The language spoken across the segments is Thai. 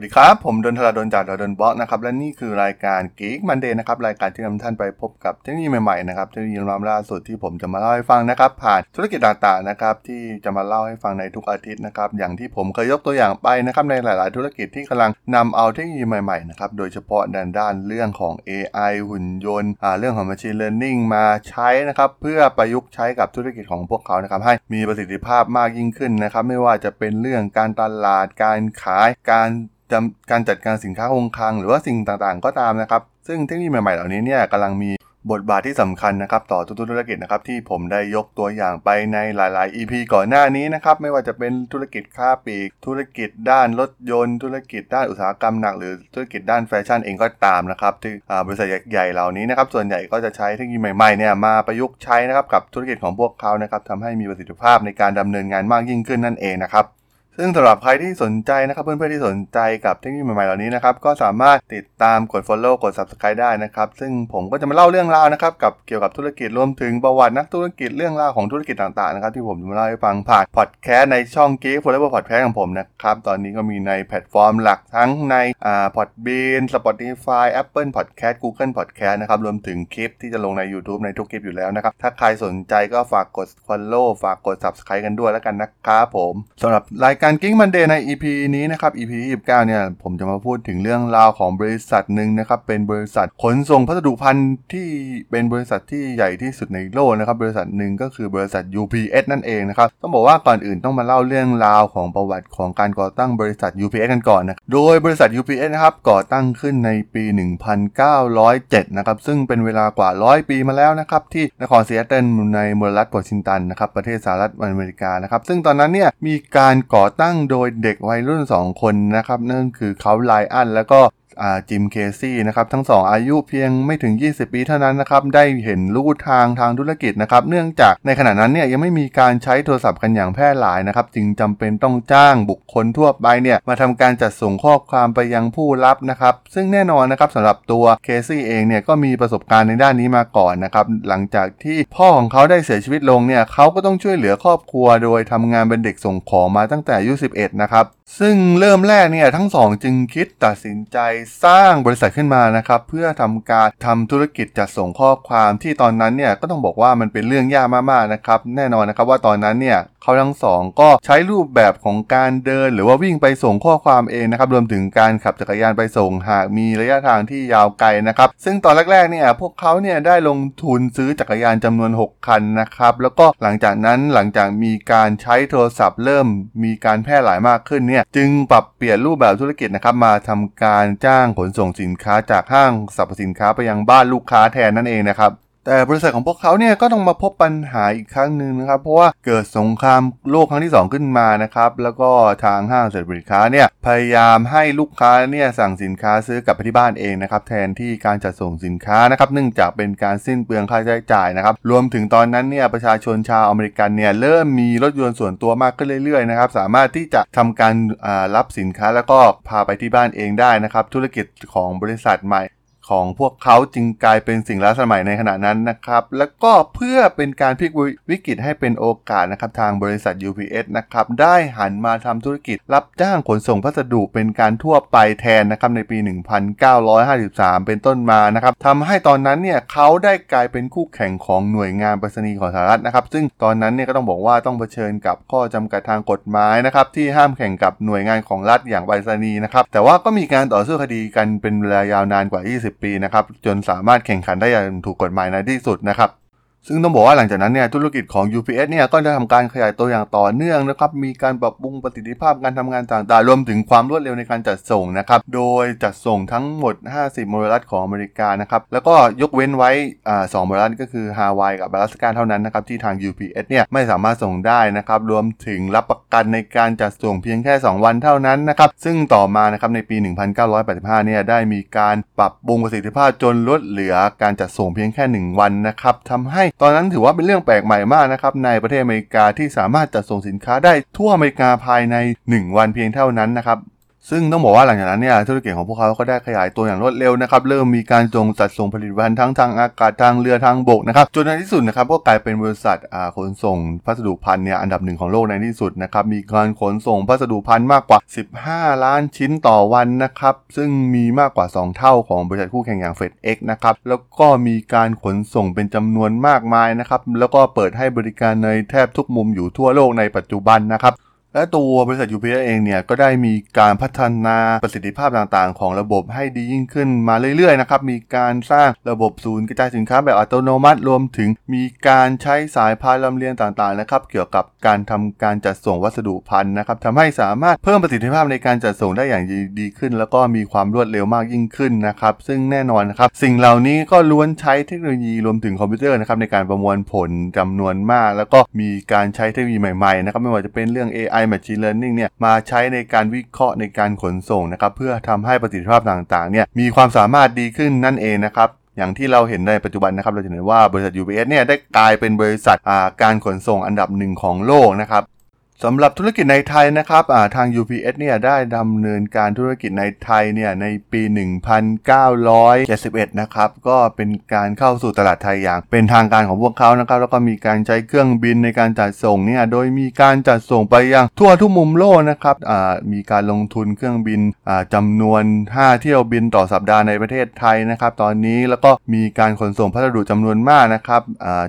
วัสดีครับ ผมดนทราดนจากดนบล็อกนะครับ และนี่คือรายการ Geek Monday นะครับ รายการที่นำท่านไปพบกับเทคโนโลยีใหม่ๆนะครับเทคโนโลยีล่าสุดที่ผมจะมาเล่าให้ฟังนะครับ ผ่านธุรกิจต่างๆนะครับที่จะมาเล่าให้ฟังในทุกอาทิตย์นะครับ อย่างที่ผมเคยยกตัวอย่างไปนะครับในหลายๆ ธุรกิจที่กำลังนำเอาเทคโนโลยีใหม่ๆนะครับโดยเฉพาะด้านด้านเรื่องของ AI หุ่นยนต์อ่าเรื่องของ Machine Learning มาใช้นะครับเพื่อประยุกต์ใช้กับธุรกิจของพวกเขานะครับให้มีประสิทธิภาพมากยิ่งขึ้นนะครับไม่ว่าจะเป็นเรื่องการตลาดการขายการการจัดการสินค้าคงคลัง หรือว่าสิ่งต่างๆ ก็ตามนะครับ ซึ่งเทคโนโลยีใหม่ๆเหล่านี้เนี่ยกำลังมีบทบาทที่สำคัญนะครับต่อทุกธุรกิจนะครับที่ผมได้ยกตัวอย่างไปในหลาย ๆ EP ก่อนหน้านี้นะครับไม่ว่าจะเป็นธุรกิจค้าปลีก ธุรกิจด้านรถยนต์ ธุรกิจด้านอุตสาหกรรมหนัก หรือธุรกิจด้านแฟชั่นเองก็ตามนะครับที่บริษัทใหญ่ ๆ เหล่านี้นะครับส่วนใหญ่ก็จะใช้เทคโนโลยีใหม่ ๆ เนี่ยมาประยุกต์ใช้นะครับกับธุรกิจของพวกเขานะครับทำให้มีประสิทธิภาพในการดำเนินงานมากยิ่งขึ้นนั่นเองนะครับ ซึ่งสำหรับใครที่สนใจนะครับเพื่อนๆที่สนใจกับเทคโนโลยีใหม่ๆเหล่านี้นะครับก็สามารถติดตามกด Follow กด Subscribe ได้นะครับ ซึ่งผมก็จะมาเล่าเรื่องราวนะครับกับเกี่ยวกับธุรกิจรวมถึงประวัตินักธุรกิจเรื่องราวของธุรกิจต่างๆนะครับที่ผมจะมาเล่าให้ฟังผ่านพอดแคสต์ในช่อง Geek Forever Podcast ของผมนะครับตอนนี้ก็มีในแพลตฟอร์มหลักทั้งในอ่า Podbean Spotify Apple Podcast Google Podcast นะครับรวมถึงคลิปที่จะลงใน YouTube ในทุกคลิปอยู่แล้วนะครับถ้าใครสนใจก็ฝากกด Follow ฝากกด Subscribe กันด้วยแล้วกันนะครับผมสำหรับรายการ Geek Monday ใน EP นี้นะครับ EP 29เนี่ยผมจะมาพูดถึงเรื่องราวของบริษัทหนึ่งนะครับเป็นบริษัทขนส่งพัสดุพันธุ์ที่เป็นบริษัทที่ใหญ่ที่สุดในโลกนะครับบริษัทหนึ่งก็คือบริษัท UPS นั่นเองนะครับต้องบอกว่าก่อนอื่นต้องมาเล่าเรื่องราวของประวัติของการก่อตั้งบริษัท UPS กันก่อนนะโดยบริษัท UPS นะครับก่อตั้งขึ้นในปี 1907 นะครับซึ่งเป็นเวลากว่า 100 ปีมาแล้วนะครับที่นครซีแอตเทิลในมลรัฐวอชิงตันนะครับประเทศสหรัฐอเมริกานะครับซึ่งตอนนั้นเนี่ยมีการก่อตั้งโดยเด็กวัยรุ่น 2 คนนะครับ นั่นคือเขาไลอันแล้วก็ จิมเคซี่นะครับทั้งสองอายุเพียงไม่ถึง 20 ปีเท่านั้นนะครับได้เห็นลู่ทางทางธุรกิจนะครับเนื่องจากในขณะนั้นเนี่ยยังไม่มีการใช้โทรศัพท์กันอย่างแพร่หลายนะครับจึงจำเป็นต้องจ้างบุคคลทั่วไปเนี่ยมาทำการจัดส่งข้อความไปยังผู้รับนะครับซึ่งแน่นอนนะครับสำหรับตัวเคซี่เองเนี่ยก็มีประสบการณ์ในด้านนี้มาก่อนนะครับหลังจากที่พ่อของเขาได้เสียชีวิตลงเนี่ยเขาก็ต้องช่วยเหลือครอบครัว โดยทำงานเป็นเด็กส่งของมาตั้งแต่อายุ11นะครับซึ่งเริ่มแรกเนี่ยทั้งสองจึงคิดตัดสินใจสร้างบริษัทขึ้นมานะครับเพื่อทำการทำธุรกิจจัดส่งข้อความที่ตอนนั้นเนี่ยก็ต้องบอกว่ามันเป็นเรื่องยากมากๆนะครับแน่นอนนะครับว่าตอนนั้นเนี่ยเขาทั้งสองก็ใช้รูปแบบของการเดิน หรือว่าวิ่งไปส่งข้อความเองนะครับรวมถึงการขับจักรยานไปส่งหากมีระยะทางที่ยาวไกลนะครับ ซึ่งตอนแรกๆเนี่ยพวกเขาเนี่ยได้ลงทุนซื้อจักรยานจำนวน 6 คันนะครับแล้วก็หลังจากนั้นหลังจากมีการใช้โทรศัพท์เริ่มมีการแพร่หลายมากขึ้นเนี่ยจึงปรับเปลี่ยนรูปแบบธุรกิจนะครับมาทำการจ้างขนส่งสินค้าจากห้างสรรพสินค้าไปยังบ้านลูกค้าแทนนั่นเองนะครับ แต่บริษัทของพวกเขาเนี่ยก็ต้องมาพบปัญหาอีกครั้งหนึ่งนะครับ เพราะว่าเกิดสงครามโลกครั้งที่ 2 ขึ้นมานะครับ แล้วก็ทางห้างสรรพสินค้าเนี่ยพยายามให้ลูกค้าเนี่ยสั่งสินค้าซื้อกลับไปที่บ้านเองนะครับแทนที่การจัดส่งสินค้านะครับเนื่องจากเป็นการสิ้นเปลืองค่าใช้จ่ายนะครับรวมถึงตอนนั้นเนี่ยประชาชนชาวอเมริกันเนี่ยเริ่มมีรถยนต์ส่วนตัวมากขึ้นเรื่อยๆนะครับสามารถที่จะทำการรับสินค้าแล้วก็พาไปที่บ้านเองได้นะครับธุรกิจของบริษัทใหม่ ของพวกเขาจึงกลายเป็นสิ่งล้าสมัยในขณะนั้นนะครับ แล้วก็เพื่อเป็นการพลิกวิกฤตให้เป็นโอกาสนะครับทางบริษัท UPS นะครับได้หันมาทำธุรกิจรับจ้างขนส่งพัสดุเป็นการทั่วไปแทนนะครับในปี 1953 เป็นต้นมานะครับทำให้ตอนนั้นเนี่ยเขาได้กลายเป็นคู่แข่งของหน่วยงานไปรษณีย์ของสหรัฐนะครับ ซึ่งตอนนั้นเนี่ยก็ต้องบอกว่าต้องเผชิญกับข้อจำกัดทางกฎหมายนะครับที่ห้ามแข่งกับหน่วยงานของรัฐอย่างไปรษณีย์นะครับแต่ว่าก็มีการต่อสู้คดีกันเป็นเวลายาวนานกว่า 20ปีนะครับจนสามารถแข่งขันได้อย่างถูกกฎหมายในที่สุดนะครับ ซึ่งต้องบอกว่าหลังจากนั้นเนี่ยธุรกิจของ UPS เนี่ยก็ได้ทำการขยายตัวอย่างต่อเนื่องนะครับมีการปรับปรุงประสิทธิภาพการทำงานต่างๆ รวมถึงความรวดเร็วในการจัดส่งนะครับโดยจัดส่งทั้งหมด 50มลรัฐของอเมริกานะครับแล้วก็ยกเว้นไว้อ่าสองมลรัฐก็คือฮาวายกับบาลาสกาเท่านั้นนะครับที่ทาง UPS เนี่ยไม่สามารถส่งได้นะครับรวมถึงรับประกันในการจัดส่งเพียงแค่ 2 วันเท่านั้นนะครับซึ่งต่อมานะครับในปี 1985 เนี่ยได้มีการปรับปรุงประสิทธิภาพจนลดเหลือการจัดส่งเพียงแค่ 1 วันนะครับทำให้ตอนนั้นถือว่าเป็นเรื่องแปลกใหม่มากนะครับในประเทศอเมริกาที่สามารถจัดส่งสินค้าได้ทั่วอเมริกาภายใน 1 วันเพียงเท่านั้นนะครับ ซึ่งต้องบอกว่าหลังจากนั้นเนี่ยธุรกิจของพวกเขาก็ได้ขยายตัวอย่างรวดเร็วนะครับเริ่มมีการส่งจัดส่งผลิตภัณฑ์ทั้งทางอากาศทางเรือทางบกนะครับจนในที่สุดนะครับก็กลายเป็นบริษัทขนส่งพัสดุพันธ์เนี่ยอันดับหนึ่งของโลกในที่สุดนะครับมีการขนส่งพัสดุพันธ์มากกว่า 15 ล้านชิ้นต่อวันนะครับซึ่งมีมากกว่า 2 เท่าของบริษัทคู่แข่งอย่าง FedEx นะครับแล้วก็มีการขนส่งเป็นจำนวนมากมายนะครับแล้วก็เปิดให้บริการในแทบทุกมุมอยู่ทั่วโลกในปัจจุบันนะครับ และตัวบริษัท UPS เองเนี่ยก็ได้มีการพัฒนาประสิทธิภาพต่างๆ ของระบบให้ดียิ่งขึ้นมาเรื่อยๆนะครับมีการสร้างระบบศูนย์กระจายสินค้าแบบอัตโนมัติ รวมถึงมีการใช้สายพานลำเลียงต่างๆนะครับเกี่ยวกับการทำการจัดส่งวัสดุพันธุ์นะครับทำให้สามารถเพิ่มประสิทธิภาพในการจัดส่งได้อย่างดีขึ้น แล้วก็มีความรวดเร็วมากยิ่งขึ้นนะครับซึ่งแน่นอนนะครับสิ่งเหล่านี้ก็ล้วนใช้เทคโนโลยีรวมถึงคอมพิวเตอร์นะครับในการประมวลผลจำนวนมาก แล้วก็มีการใช้เทคโนโลยีใหม่ๆนะครับไม่ว่าจะเป็นเรื่อง AI Machine Learning เนี่ยมาใช้ในการวิเคราะห์ในการขนส่งนะครับเพื่อทำให้ประสิทธิภาพต่างๆเนี่ยมีความสามารถดีขึ้นนั่นเองนะครับอย่างที่เราเห็นในปัจจุบันนะครับเราจะเห็นว่าบริษัท UPS เนี่ยได้กลายเป็นบริษัทการขนส่งอันดับหนึ่งของโลกนะครับ สำหรับธุรกิจในไทยนะครับทาง UPS เนี่ยได้ดำเนินการธุรกิจในไทยเนี่ยในปี 1971 นะครับ ก็เป็นการเข้าสู่ตลาดไทยอย่าง เป็นทางการของพวกเขานะครับ แล้วก็มีการใช้เครื่องบินในการจัดส่งเนี่ยโดยมีการจัดส่งไปยังทั่วทุกมุมโลกนะครับมีการลงทุนเครื่องบินจำนวน 5 เที่ยวบินต่อสัปดาห์ในประเทศไทยนะครับ ตอนนี้แล้วก็มีการขนส่งพัสดุจำนวนมากนะครับ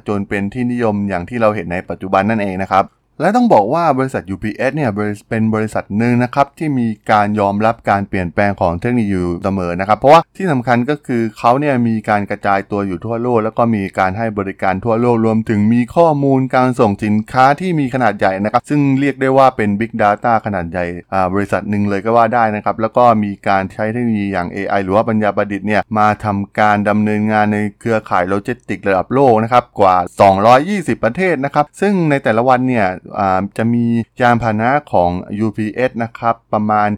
จนเป็นที่นิยมอย่างที่เราเห็นในปัจจุบันนั่นเองนะครับ และต้องบอกว่าบริษัท UPS เนี่ยเป็นบริษัทหนึ่งนะครับที่มีการยอมรับการเปลี่ยนแปลงของเทคโนโลยีเสมอนะครับ เพราะว่าที่สำคัญก็คือเขาเนี่ยมีการกระจายตัวอยู่ทั่วโลก แล้วก็มีการให้บริการทั่วโลกรวมถึงมีข้อมูลการส่งสินค้าที่มีขนาดใหญ่นะครับซึ่งเรียกได้ว่าเป็น Big Data ขนาดใหญ่บริษัทหนึ่งเลยก็ว่าได้นะครับแล้วก็มีการใช้เทคโนโลยีอย่าง AI หรือว่าปัญญาประดิษฐ์เนี่ยมาทำการดำเนินงานในเครือข่ายโลจิสติกระดับโลกนะครับกว่า 220 ประเทศนะครับซึ่งในแต่ละวันเนี่ยจะมียานพาหนะของ UPS นะครับประมาณ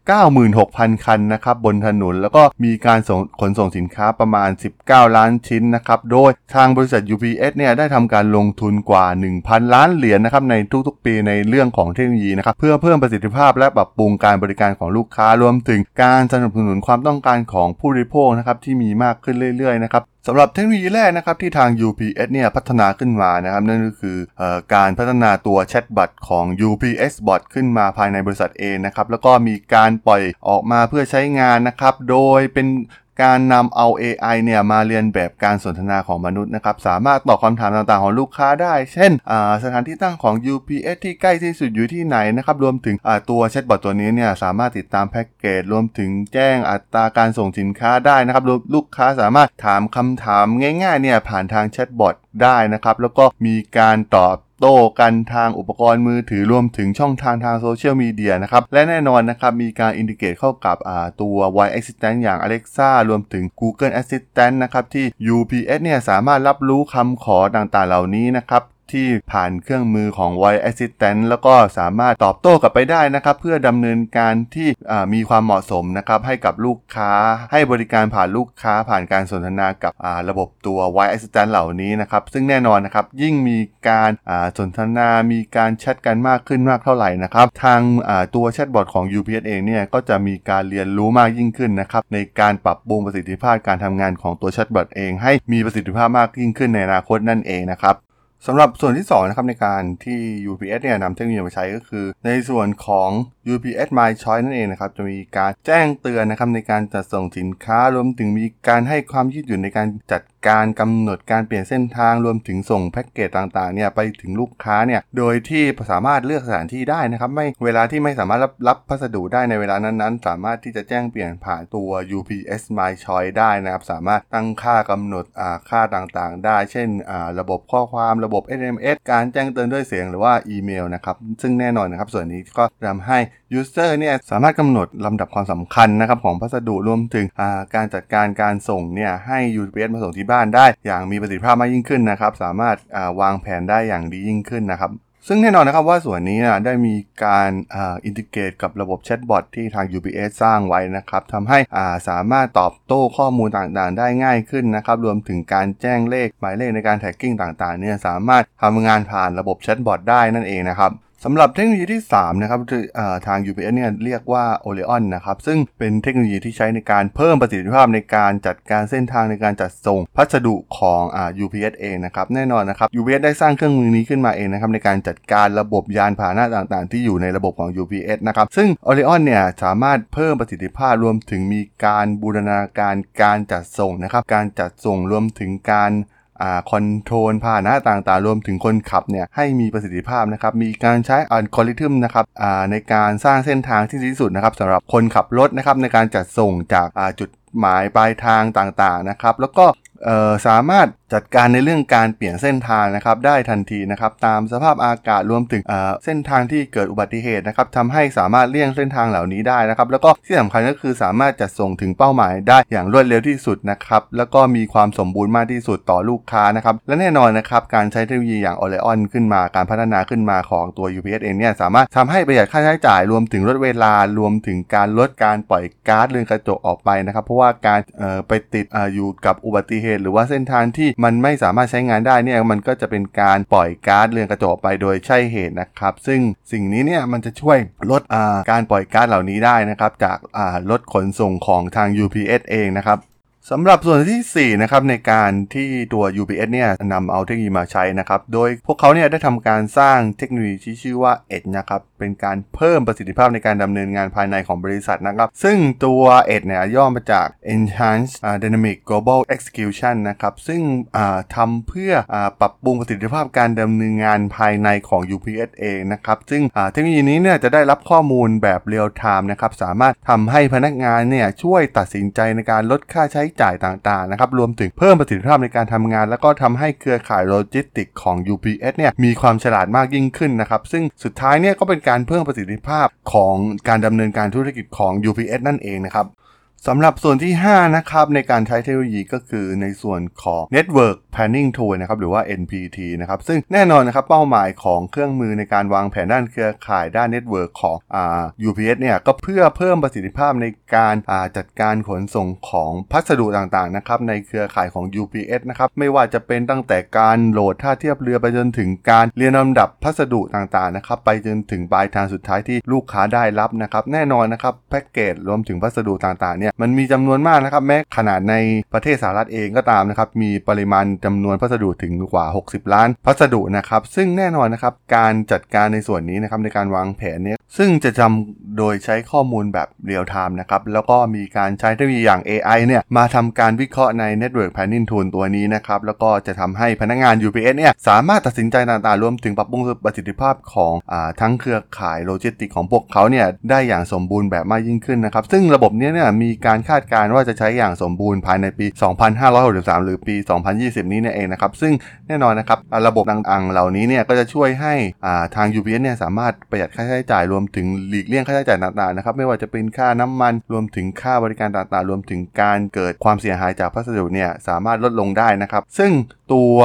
96,000 คันนะครับบนถนน แล้วก็มีการส่งขนส่งสินค้าประมาณ 19 ล้านชิ้นนะครับโดยทางบริษัท UPS เนี่ยได้ทำการลงทุนกว่า 1,000 ล้านเหรียญนนะครับในทุกๆ ปีในเรื่องของเทคโนโลยีนะครับเพื่อเพิ่มประสิทธิภาพและปรับปรุงการบริการของลูกค้ารวมถึงการสนับสนุนความต้องการของผู้บริโภคนะครับที่มีมากขึ้นเรื่อยๆนะครับ สำหรับเทคโนโลยีแรกนะครับที่ทาง UPS เนี่ยพัฒนาขึ้นมานะครับนั่นก็คืออการพัฒนาตัวแชทบอทของ UPS Bot ขึ้นมาภายในบริษัทเองนะครับแล้วก็มีการปล่อยออกมาเพื่อใช้งานนะครับโดยเป็น การนำเอา AI เนี่ยมาเรียนแบบการสนทนาของมนุษย์นะครับ สามารถตอบคำถามต่างๆของลูกค้าได้ เช่น สถานที่ตั้งของ UPS ที่ใกล้ที่สุดอยู่ที่ไหนนะครับ รวมถึงตัว chatbot ตัวนี้เนี่ยสามารถติดตามแพ็กเกจ รวมถึงแจ้งอัตราการส่งสินค้าได้นะครับ ลูกค้าสามารถถามคำถามง่ายๆเนี่ยผ่านทาง chatbot ได้นะครับ แล้วก็มีการตอบโต้กันทางอุปกรณ์มือถือรวมถึงช่องทางทางโซเชียลมีเดียนะครับ และแน่นอนนะครับ มีการอินดิเกตเข้ากับตัว w i Assistant อย่าง Alexa รวมถึง Google Assistant นะครับ ที่ UPS เนี่ยสามารถรับรู้คำขอต่างๆเหล่านี้นะครับ ที่ผ่านเครื่องมือของ Voice Assistant แล้วก็สามารถตอบโต้กลับไปได้นะครับ เพื่อดำเนินการที่มีความเหมาะสมนะครับให้กับลูกค้า ให้บริการผ่านลูกค้าผ่านการสนทนากับระบบตัว Voice Assistant เหล่านี้นะครับซึ่งแน่นอนนะครับยิ่งมีการสนทนามีการแชทกันมากขึ้นมากเท่าไหร่นะครับทางตัวแชทบอทของ UPS เองเนี่ยก็จะมีการเรียนรู้มากยิ่งขึ้นนะครับในการปรับปรุงประสิทธิภาพการทำงานของตัวแชทบอทเองให้มีประสิทธิภาพมากยิ่งขึ้นในอนาคตนั่นเองนะครับ สำหรับส่วนที่2นะครับในการที่ UPS เนี่ยนำเทคโนโลยีมาใช้ก็คือ ในส่วนของ UPS My Choice นั่นเองนะครับ จะมีการแจ้งเตือนนะครับในการจัดส่งสินค้ารวมถึงมีการให้ความยืดหยุ่นในการจัด การกำหนดการเปลี่ยนเส้นทางรวมถึงส่งแพ็กเกจต่างๆเนี่ยไปถึงลูกค้าเนี่ยโดยที่สามารถเลือกสถานที่ได้นะครับไม่เวลาที่ไม่สามารถรับรับพัสดุได้ในเวลานั้นๆ สามารถที่จะแจ้งเปลี่ยนผ่านตัว UPS My Choice ได้นะครับสามารถตั้งค่ากำหนดค่าต่างๆ ได้ เช่นระบบข้อความระบบ SMS การแจ้งเตือนด้วยเสียงหรือว่าอีเมลนะครับซึ่งแน่นอนนะครับส่วนนี้ก็ทำให้ user เนี่ยสามารถกำหนดลำดับความสำคัญนะครับของพัสดุรวมถึงการจัดการการส่งเนี่ยให้ UPS มาส่งที่บ้านได้อย่างมีประสิทธิภาพมากยิ่งขึ้นนะครับ สามารถวางแผนได้อย่างดียิ่งขึ้นนะครับซึ่งแน่นอนนะครับว่าส่วนนี้นะได้มีการ integrate กับระบบ chatbot ที่ทาง UPS สร้างไว้นะครับทำให้สามารถตอบโต้ข้อมูลต่างๆ ได้ง่ายขึ้นนะครับ รวมถึงการแจ้งเลขหมายเลขในการ tracking ต่างๆเนี่ยสามารถทำงานผ่านระบบ chatbot ได้นั่นเองนะครับ สำหรับเทคโนโลยีที่ 3 นะครับทาง UPS เนี่ยเรียกว่า ORION นะครับ ซึ่งเป็นเทคโนโลยีที่ใช้ในการเพิ่มประสิทธิภาพในการจัดการเส้นทางในการจัดส่งพัสดุของ UPS เองนะครับ แน่นอนนะครับ UPS ได้สร้างเครื่องมือนี้ขึ้นมาเองนะครับในการจัดการระบบยานพาหนะต่างๆ ที่อยู่ในระบบของ UPS นะครับ ซึ่ง Oleon เนี่ยสามารถเพิ่มประสิทธิภาพรวมถึงมีการบูรณาการการจัดส่งนะครับ การจัดส่งรวมถึงการ คอนโทรลพาหนะต่างๆ รวมถึงคนขับเนี่ยให้มีประสิทธิภาพนะครับ มีการใช้อัลกอริทึมนะครับในการสร้างเส้นทางที่ดีที่สุดนะครับสำหรับคนขับรถนะครับในการจัดส่งจากจุดหมายปลายทางต่างๆนะครับ แล้วก็ สามารถจัดการในเรื่องการเปลี่ยนเส้นทางนะครับได้ทันทีนะครับตามสภาพอากาศรวมถึงเส้นทางที่เกิดอุบัติเหตุนะครับทำให้สามารถเลี่ยงเส้นทางเหล่านี้ได้นะครับ แล้วก็ที่สำคัญก็คือสามารถจัดส่งถึงเป้าหมายได้อย่างรวดเร็วที่สุดนะครับแล้วก็มีความสมบูรณ์มากที่สุดต่อลูกค้านะครับและแน่นอนนะครับการใช้เทคโนโลยีอย่าง o l e o n ขึ้นมาการพัฒนาขึ้นมาของตัว UPS เองเนี่ยสามารถทำให้ประหยัดค่าใช้จ่ายรวมถึงลดเวลารวมถึงการลดการปล่อยก๊าซเรือนกระจกออกไปนะครับเพราะว่าการไปติดออยู่กับอุบัติเหตุหรือว่าเส้นทางที่มันไม่สามารถใช้งานได้เนี่ยมันก็จะเป็นการปล่อยก๊าซเรือนกระจกไปโดยใช่เหตุนะครับ ซึ่งสิ่งนี้เนี่ยมันจะช่วยลดการปล่อยก๊าซเหล่านี้ได้นะครับจากรถขนส่งของทาง UPS เองนะครับ สำหรับส่วนที่ 4 นะครับในการที่ตัว UPS เนี่ยนำเอาเทคโนโลยีมาใช้นะครับ โดยพวกเขาเนี่ยได้ทำการสร้างเทคโนโลยีที่ชื่อว่า Edge นะครับ เป็นการเพิ่มประสิทธิภาพในการดำเนินงานภายในของบริษัทนะครับ ซึ่งตัว Edge เนี่ยย่อมาจาก Enhanced Dynamic Global Execution นะครับ ซึ่งทำเพื่ออปรับปรุงประสิทธิภาพการดำเนินงานภายในของ UPS เองนะครับ ซึ่งเทคโนโลยีนี้เนี่ยจะได้รับข้อมูลแบบ real-time นะครับ สามารถทำให้พนักงานเนี่ยช่วยตัดสินใจในการลดค่าใช้จ่ายต่างๆนะครับรวมถึงเพิ่มประสิทธิภาพในการทำงาน แล้วก็ทำให้เครือข่ายโลจิสติกของ UPS เนี่ยมีความฉลาดมากยิ่งขึ้นนะครับซึ่งสุดท้ายเนี่ยก็เป็นการเพิ่มประสิทธิภาพของการดำเนินการธุรกิจของ UPS นั่นเองนะครับ สำหรับส่วนที่ 5 นะครับในการใช้เทคโนโลยีก็คือในส่วนของ Network Planning Tool นะครับหรือว่า NPT นะครับซึ่งแน่นอนนะครับเป้าหมายของเครื่องมือในการวางแผนด้านเครือข่ายด้าน network ของอ UPS เนี่ยก็เพื่อเพิ่มประสิทธิภาพในการาจัดการขนส่งของพัสดุต่างๆนะครับในเครือข่ายของ UPS นะครับไม่ว่าจะเป็นตั้งแต่การ load ท่าเทียบเรือไปจนถึงการเรียงลำดับพัสดุต่างๆนะครับไปจนถึงปลายทางสุดท้ายที่ลูกค้าได้รับนะครับแน่นอนนะครับแพ็กเกจรวมถึงพัสดุต่างๆเนี่ยมันมีจำนวนมากนะครับแม้ขนาดในประเทศสหรัฐเองก็ตามนะครับมีปริมาณจำนวนพัสดุถึงกว่า 60 ล้าน พัสดุนะครับซึ่งแน่นอนนะครับการจัดการในส่วนนี้นะครับในการวางแผนนี้ซึ่งจะจำโดยใช้ข้อมูลแบบ real-time นะครับแล้วก็มีการใช้เทคโนโลยีอย่าง AI เนี่ยมาทำการวิเคราะห์ใน Network Planning Tool ตัวนี้นะครับแล้วก็จะทำให้พนักงาน UPS เนี่ยสามารถตัดสินใจต่างๆรวมถึงปรับปรุงประสิทธิภาพของอทั้งเครือข่ายโลจิสติกของพวกเขาเนี่ยได้อย่างสมบูรณ์แบบมากยิ่งขึ้นนะครับซึ่งระบบนี้เนี่ยมีการคาดการณ์ว่าจะใช้อย่างสมบูรณ์ภายในปี 2563 หรือปี 2020 นี้เนี่ยเองนะครับ ซึ่งแน่นอนนะครับระบบต่างๆ เหล่านี้เนี่ยก็จะช่วยให้ทาง UPS เนี่ยสามารถประหยัดค่าใช้จ่ายรวมถึงหลีกเลี่ยงค่าใช้จ่ายต่างๆนะครับไม่ว่าจะเป็นค่าน้ำมันรวมถึงค่าบริการต่างๆ รวมถึงการเกิดความเสียหายจากพัสดุเนี่ยสามารถลดลงได้นะครับซึ่งตัว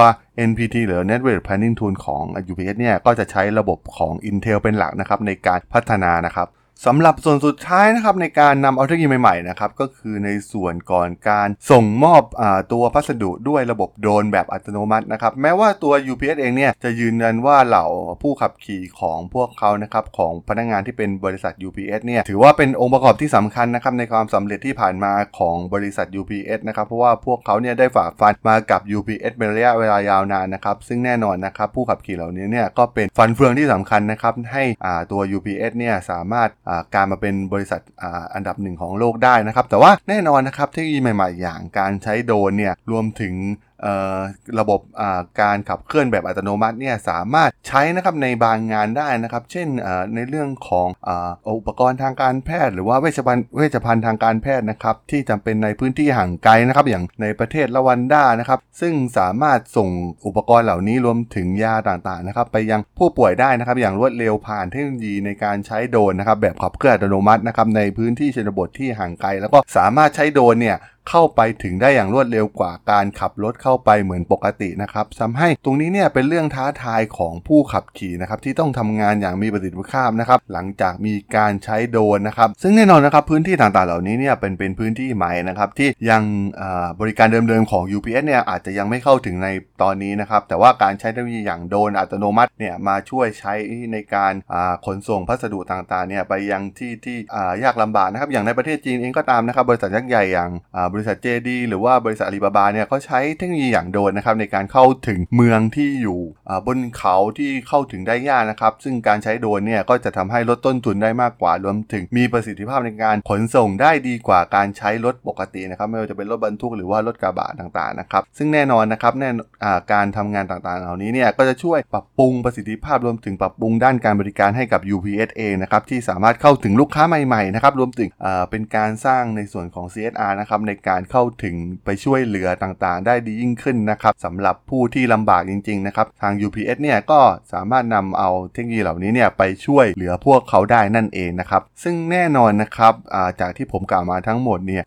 NPT หรือ Network Planning Tool ของ UPS เนี่ยก็จะใช้ระบบของ Intel เป็นหลักนะครับในการพัฒนานะครับ สำหรับส่วนสุดท้ายนะครับในการนำเอาเทคโนโลยีใหม่ๆนะครับก็คือในส่วนก่อนการส่งมอบอตัวพัสดุด้วยระบบโดรนแบบอัตโนมัตินะครับแม้ว่าตัว UPS เองเนี่ยจะยืนยันว่าเหล่าผู้ขับขี่ของพวกเขานะครับของพนักงานที่เป็นบริษัท UPS เนี่ยถือว่าเป็นองค์ประกอบที่สำคัญนะครับในความสำเร็จที่ผ่านมาของบริษัท UPS นะครับเพราะว่าพวกเขาเนี่ยได้ฝ่าฟันมากับ UPS เป็นระยะเวลายาวนานนะครับซึ่งแน่นอนนะครับผู้ขับขี่เหล่านี้เนี่ยก็เป็นฟันเฟืองที่สำคัญนะครับให้ตัว UPS เนี่ยสามารถการมาเป็นบริษัทอันดับหนึ่งของโลกได้นะครับ แต่ว่าแน่นอนนะครับเทคโนโลยีใหม่ ๆ อย่างการใช้โดรนเนี่ยรวมถึง ระบบการขับเคลื่อนแบบอัตโนมัติเนี่ยสามารถใช้นะครับในบางงานได้นะครับ เช่นในเรื่องของอุปกรณ์ทางการแพทย์ หรือว่าเวชภัณฑ์เวชภัณฑ์ทางการแพทย์นะครับที่จำเป็นในพื้นที่ห่างไกลนะครับ อย่างในประเทศละวันด้านะครับ ซึ่งสามารถส่งอุปกรณ์เหล่านี้รวมถึงยาต่างๆนะครับ ไปยังผู้ป่วยได้นะครับ อย่างรวดเร็วผ่านเทคโนโลยีในการใช้โดรนนะครับ แบบขับเคลื่อนอัตโนมัตินะครับในพื้นที่ชนบทที่ห่างไกล แล้วก็สามารถใช้โดรนเนี่ย เข้าไปถึงได้อย่างรวดเร็วกว่าการขับรถเข้าไปเหมือนปกตินะครับทำให้ตรงนี้เนี่ยเป็นเรื่องท้าทายของผู้ขับขี่นะครับที่ต้องทำงานอย่างมีประสิทธิภาพนะครับหลังจากมีการใช้โดรนนะครับซึ่งแน่นอนนะครับพื้นที่ต่างๆเหล่านี้เนี่ยเป็นเป็นพื้นที่ใหม่นะครับที่ยังบริการเดิมๆของ UPS เนี่ยอาจจะยังไม่เข้าถึงในตอนนี้นะครับแต่ว่าการใช้เทคโนโลยีอย่างโดรนอัตโนมัติเนี่ยมาช่วยใช้ในการขนส่งพัสดุต่างๆเนี่ยไปยังที่ที่ยากลำบากนะครับอย่างในประเทศจีนเองก็ตามนะครับบริษัทยักษ์ใหญ่อย่างบริษัท JD หรือว่าบริษัทอาลีบาบาเนี่ยเขาใช้เทคโนโลยีอย่างโดรนนะครับในการเข้าถึงเมืองที่อยู่บนเขาที่เข้าถึงได้ยากนะครับ ซึ่งการใช้โดรนเนี่ยก็จะทำให้ลดต้นทุนได้มากกว่า รวมถึงมีประสิทธิภาพในการขนส่งได้ดีกว่าการใช้รถปกตินะครับไม่ว่าจะเป็นรถบรรทุกหรือว่ารถกระบะต่างๆนะครับซึ่งแน่นอนนะครับแน่อ่าการทำงานต่างๆ เหล่านี้เนี่ยก็จะช่วยปรับปรุงประสิทธิภาพรวมถึงปรับปรุงด้านการบริการให้กับ UPS เองนะครับที่สามารถเข้าถึงลูกค้าใหม่ๆนะครับรวมถึงเป็นการสร้างในส่วนของ CSR นะครับในการเข้าถึงไปช่วยเหลือต่างๆ ได้ดียิ่งขึ้นนะครับสำหรับผู้ที่ลำบากจริงๆนะครับทาง UPS เนี่ยก็สามารถนำเอาเทคโนโลยีเหล่านี้เนี่ยไปช่วยเหลือพวกเขาได้นั่นเองนะครับซึ่งแน่นอนนะครับจากที่ผมกล่าวมาทั้งหมดเนี่ย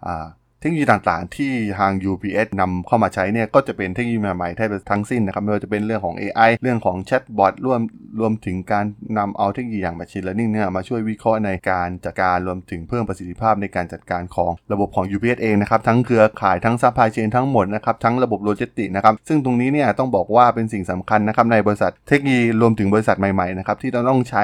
เทคโนโลยีต่างๆ ที่ทาง UPS นำเข้ามาใช้เนี่ยก็จะเป็นเทคโนโลยีใหม่ๆแทบจะทั้งสิ้นนะครับไม่ว่าจะเป็นเรื่องของ AI เรื่องของแชทบอทรวมรวมถึงการนำเอาเทคโนโลยีอย่าง Machine Learning เนี่ยมาช่วยวิเคราะห์ในการจัดการรวมถึงเพิ่มประสิทธิภาพในการจัดการของระบบของ UPS เองนะครับทั้งเครือข่ายทั้ง supply chain ทั้งหมดนะครับทั้งระบบโลจิสติกนะครับซึ่งตรงนี้เนี่ยต้องบอกว่าเป็นสิ่งสำคัญนะครับในบริษัทเทคโนโลยีรวมถึงบริษัทใหม่ๆนะครับที่ต้องใช้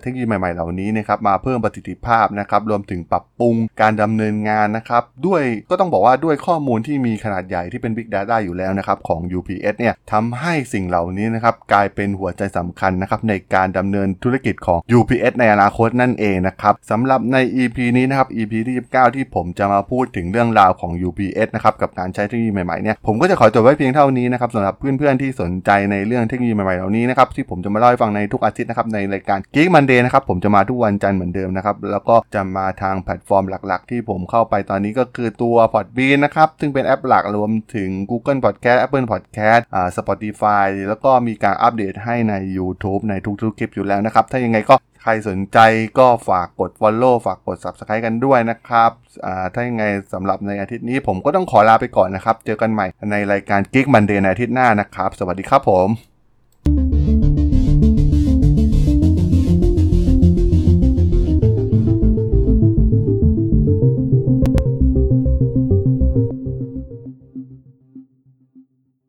เทคโนโลยีใหม่ๆ เหล่านี้นะครับมาเพิ่มประสิทธิภาพนะครับรวมถึงปรับปรุงการดำเนินงานนะครับด้วยก็ต้องบอกว่าด้วยข้อมูลที่มีขนาดใหญ่ที่เป็น Big Data อยู่แล้วนะครับของ UPS เนี่ยทำให้สิ่งเหล่านี้นะครับกลายเป็นหัวใจสำคัญนะครับในการดำเนินธุรกิจของ UPS ในอนาคตนั่นเองนะครับสำหรับใน EP นี้นะครับ EP ที่29 ที่ผมจะมาพูดถึงเรื่องราวของ UPS นะครับกับการใช้เทคโนโลยีใหม่ๆเนี่ยผมก็จะขอจบไว้เพียงเท่านี้นะครับสำหรับเพื่อนๆที่สนใจในเรื่องเทคโนโลยีใหม่ๆเหล่านี้นะครับที่ผมจะมาเล่าให้ฟังในทุกอาทิตย์นะครับในรายการ Geek Monday นะครับผมจะมาทุกวันจันทร์เหมือนเดิมนะครับแล้วก็จะมาทางแพลตฟอร์มหลัก ๆ ที่ผมเข้าไปตอนนี้ก็คือตัว Podbean นะครับ ซึ่งเป็นแอปหลักรวมถึง Google Podcast Apple Podcast อ่า Spotify แล้วก็มีการอัปเดตให้ใน YouTube ในทุกๆคลิปอยู่แล้วนะครับ ถ้ายังไงก็ใครสนใจก็ฝากกด Follow ฝากกด Subscribe กันด้วยนะครับถ้ายังไงสำหรับในอาทิตย์นี้ผมก็ต้องขอลาไปก่อนนะครับ เจอกันใหม่ในรายการ Geek Monday ในอาทิตย์หน้านะครับ สวัสดีครับผม